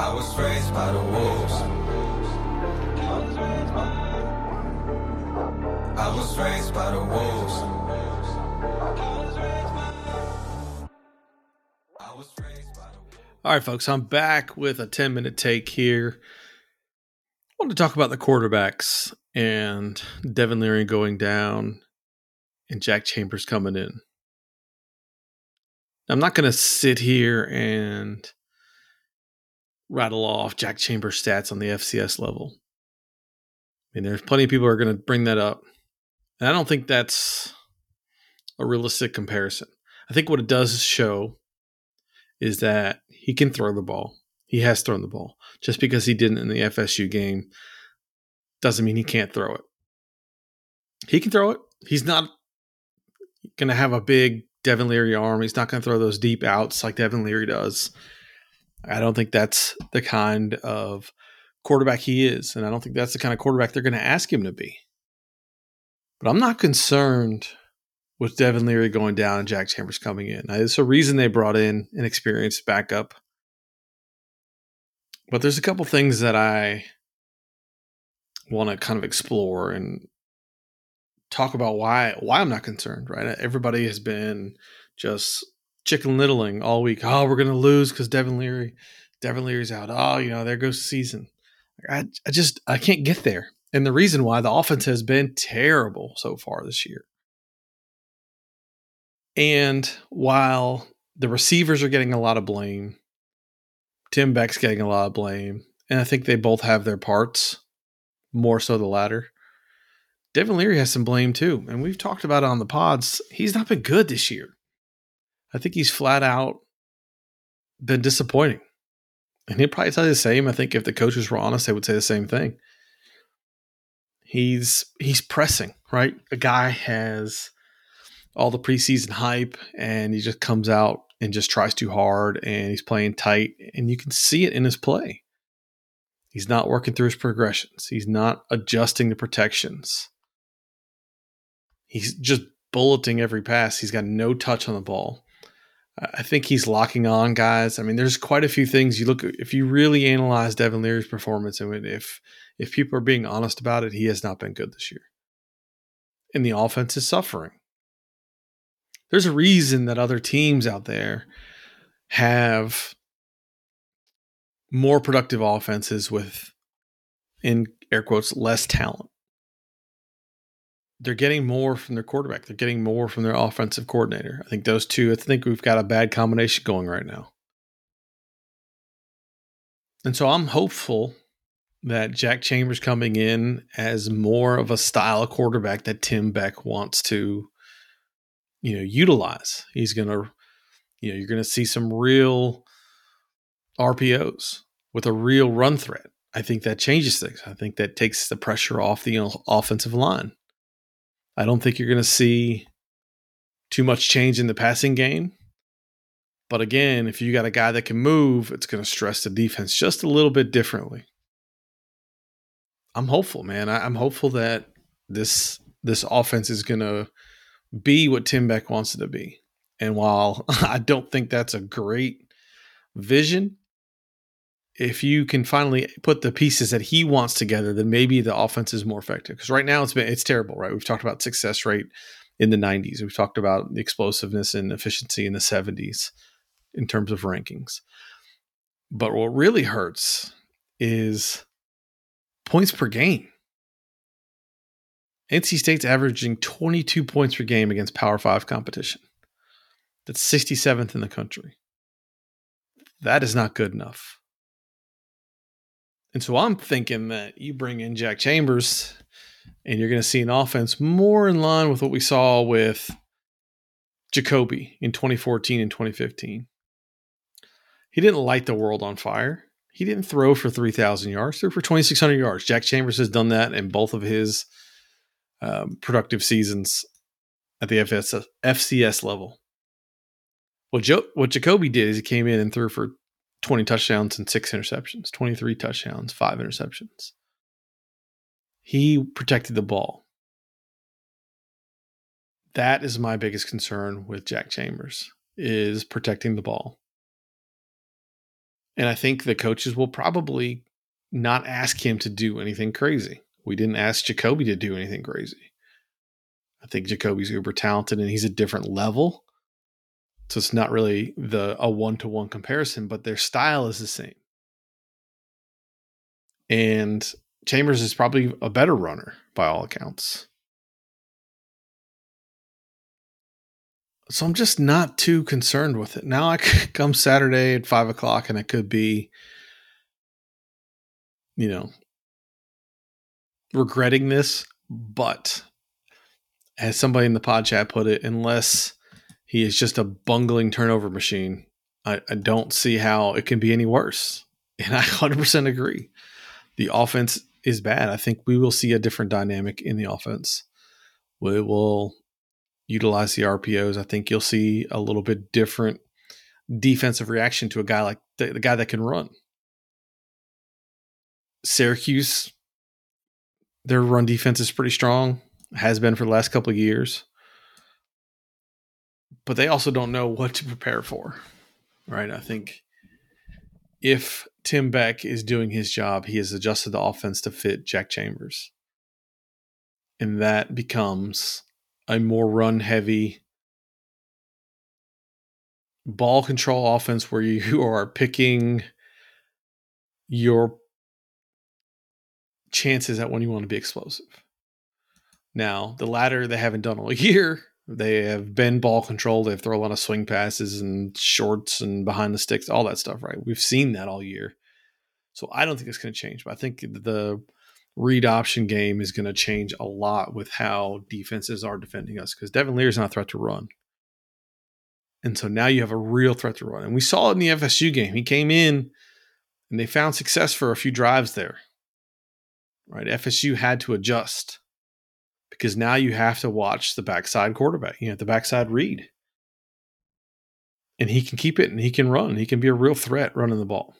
I was raised by the wolves. I was raised by the wolves. I was raised by the wolves. All right, folks, I'm back with a 10 minute take here. I want to talk about the quarterbacks and Devin Leary going down and Jack Chambers coming in. I'm not going to sit here and rattle off Jack Chambers stats on the FCS level. I mean, there's plenty of people who are going to bring that up. And I don't think that's a realistic comparison. I think what it does show is that he can throw the ball. He has thrown the ball. Just because he didn't in the FSU game doesn't mean he can't throw it. He can throw it. He's not going to have a big Devin Leary arm. He's not going to throw those deep outs like Devin Leary does. I don't think that's the kind of quarterback he is. And I don't think that's the kind of quarterback they're going to ask him to be. But I'm not concerned with Devin Leary going down and Jack Chambers coming in. It's a reason they brought in an experienced backup. But there's a couple things that I want to kind of explore and talk about why why I'm not concerned, right? Everybody has been just chicken littling all week. Oh, we're gonna lose because Devin Leary, Devin Leary's out. Oh, you know, there goes the season. I, I just I can't get there. And the reason why the offense has been terrible so far this year. And while the receivers are getting a lot of blame, Tim Beck's getting a lot of blame, and I think they both have their parts, more so the latter. Devin Leary has some blame too, and we've talked about it on the pods. He's not been good this year. I think he's flat out been disappointing. And he'd probably tell you the same. I think if the coaches were honest, they would say the same thing. He's he's pressing, right? A guy has all the preseason hype and he just comes out and just tries too hard and he's playing tight and you can see it in his play. He's not working through his progressions. He's not adjusting the protections. He's just bulleting every pass. He's got no touch on the ball. I think he's locking on guys. I mean, there's quite a few things you look if you really analyze Devin Leary's performance and if if people are being honest about it, he has not been good this year. And the offense is suffering. There's a reason that other teams out there have more productive offenses with in air quotes less talent they're getting more from their quarterback. They're getting more from their offensive coordinator. I think those two, I think we've got a bad combination going right now. And so I'm hopeful that Jack Chambers coming in as more of a style quarterback that Tim Beck wants to, you know, utilize. He's going to, you know, you're going to see some real RPOs with a real run threat. I think that changes things. I think that takes the pressure off the offensive line. I don't think you're going to see too much change in the passing game. But again, if you got a guy that can move, it's going to stress the defense just a little bit differently. I'm hopeful, man. I, am hopeful that this this offense is going to be what Tim Beck wants it to be. And while I don't think that's a great vision, if you can finally put the pieces that he wants together, then maybe the offense is more effective. Because right now it's been it's terrible, right? We've talked about success rate in the 90s. We've talked about the explosiveness and efficiency in the 70s in terms of rankings. But what really hurts is points per game. NC State's averaging 22 points per game against Power 5 competition. That's 67th in the country. That is not good enough. And so I'm thinking that you bring in Jack Chambers and you're going to see an offense more in line with what we saw with Jacoby in 2014 and 2015. He didn't light the world on fire. He didn't throw for 3,000 yards, threw for 2,600 yards. Jack Chambers has done that in both of his um, productive seasons at the FS, FCS level. What, jo- what Jacoby did is he came in and threw for 20 touchdowns and six interceptions, 23 touchdowns, five interceptions. He protected the ball. That is my biggest concern with Jack Chambers is protecting the ball. And I think the coaches will probably not ask him to do anything crazy. We didn't ask Jacoby to do anything crazy. I think Jacoby's uber talented and he's a different level. So it's not really the a one to one comparison, but their style is the same. And Chambers is probably a better runner by all accounts. So I'm just not too concerned with it. Now I come Saturday at five o'clock and it could be, you know, regretting this, but as somebody in the pod chat put it, unless he is just a bungling turnover machine, I, I don't see how it can be any worse. And I 100% agree. The offense is bad. I think we will see a different dynamic in the offense. We will utilize the RPOs. I think you'll see a little bit different defensive reaction to a guy like the, the guy that can run. Syracuse, their run defense is pretty strong, has been for the last couple of years. But they also don't know what to prepare for. Right? I think if Tim Beck is doing his job, he has adjusted the offense to fit Jack Chambers. And that becomes a more run heavy ball control offense where you are picking your chances at when you want to be explosive. Now, the latter they haven't done all year. They have been ball control. They throw a lot of swing passes and shorts and behind the sticks, all that stuff, right? We've seen that all year. So I don't think it's going to change, but I think the read option game is going to change a lot with how defenses are defending us because Devin Leary is not a threat to run. And so now you have a real threat to run. And we saw it in the FSU game. He came in and they found success for a few drives there. Right? FSU had to adjust because now you have to watch the backside quarterback. You have the backside read. And he can keep it and he can run. He can be a real threat running the ball.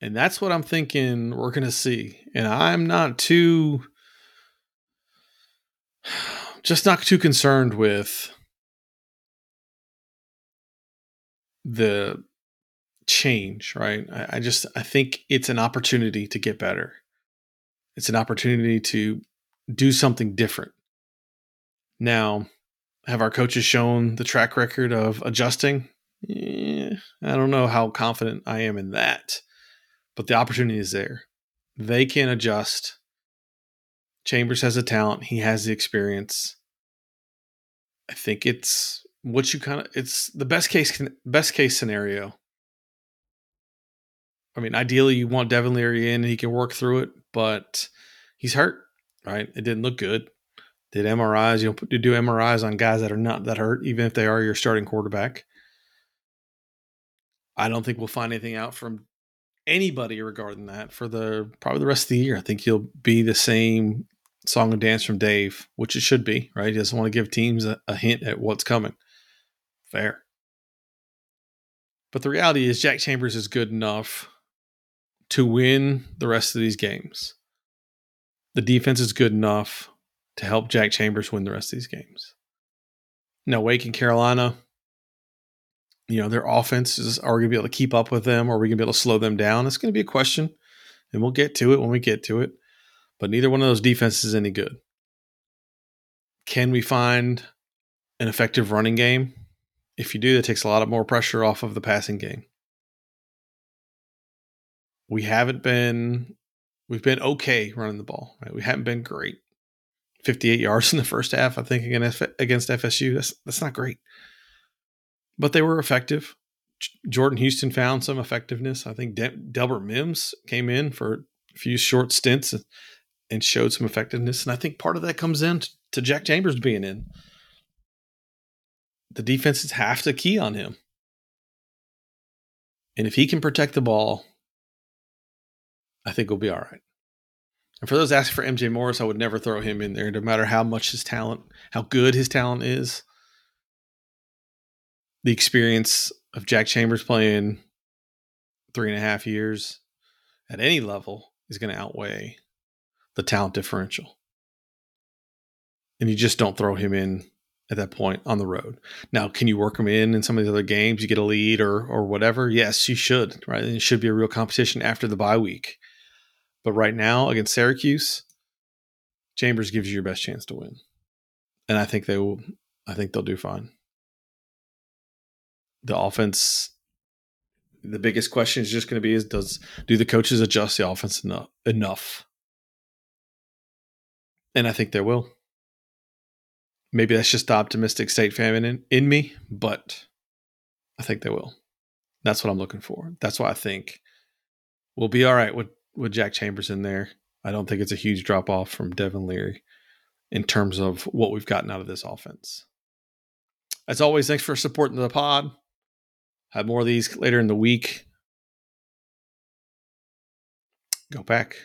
And that's what I'm thinking we're going to see. And I'm not too, just not too concerned with the change, right? I, I, just, I think it's an opportunity to get better. It's an opportunity to do something different. Now, have our coaches shown the track record of adjusting? Eh, I don't know how confident I am in that but the opportunity is there. They can adjust. Chambers has a talent. He has the experience. I think it's what you kind of it's the best case best case scenario. I mean, ideally you want Devin Leary in and he can work through it, but he's hurt, right? It didn't look good. Did MRIs, you know, do MRIs on guys that are not that hurt, even if they are your starting quarterback. I don't think we'll find anything out from anybody regarding that for the probably the rest of the year. I think he'll be the same song and dance from Dave, which it should be, right? He doesn't want to give teams a, a hint at what's coming. Fair. But the reality is, Jack Chambers is good enough to win the rest of these games. The defense is good enough to help Jack Chambers win the rest of these games. Now, Wake and Carolina, you know, their offenses are going to be able to keep up with them or are we going to be able to slow them down? It's going to be a question, and we'll get to it when we get to it. But neither one of those defenses is any good. Can we find an effective running game? If you do, that takes a lot of more pressure off of the passing game. We haven't been we've been okay running the ball. Right? We haven't been great. 58 yards in the first half, I think, against against FSU. That's that's not great but they were effective. Jordan Houston found some effectiveness. I think De- Delbert Mimms came in for a few short stints and, and showed some effectiveness. And I think part of that comes in to Jack Chambers being in. The defenses have to key on him. And if he can protect the ball, I think we'll be all right. And for those asking for MJ Morris, I would never throw him in there, no matter how much his talent, how good his talent is the experience of Jack Chambers playing three and a half years at any level is going to outweigh the talent differential. And you just don't throw him in at that point on the road. Now, can you work him in in some of the other games? You get a lead or or whatever. Yes, you should. Right, and it should be a real competition after the bye week. But right now against Syracuse, Chambers gives you your best chance to win, and I think they will. I think they'll do fine. The offense. The biggest question is just going to be: Is does do the coaches adjust the offense enough? Enough, and I think they will maybe that's just the optimistic state fan in, in me, but I think they will. That's what I'm looking for. That's why I think we'll be all right with, with Jack Chambers in there. I don't think it's a huge drop off from Devin Leary in terms of what we've gotten out of this offense. As always, thanks for supporting the pod. Have more of these later in the week. Go Pack.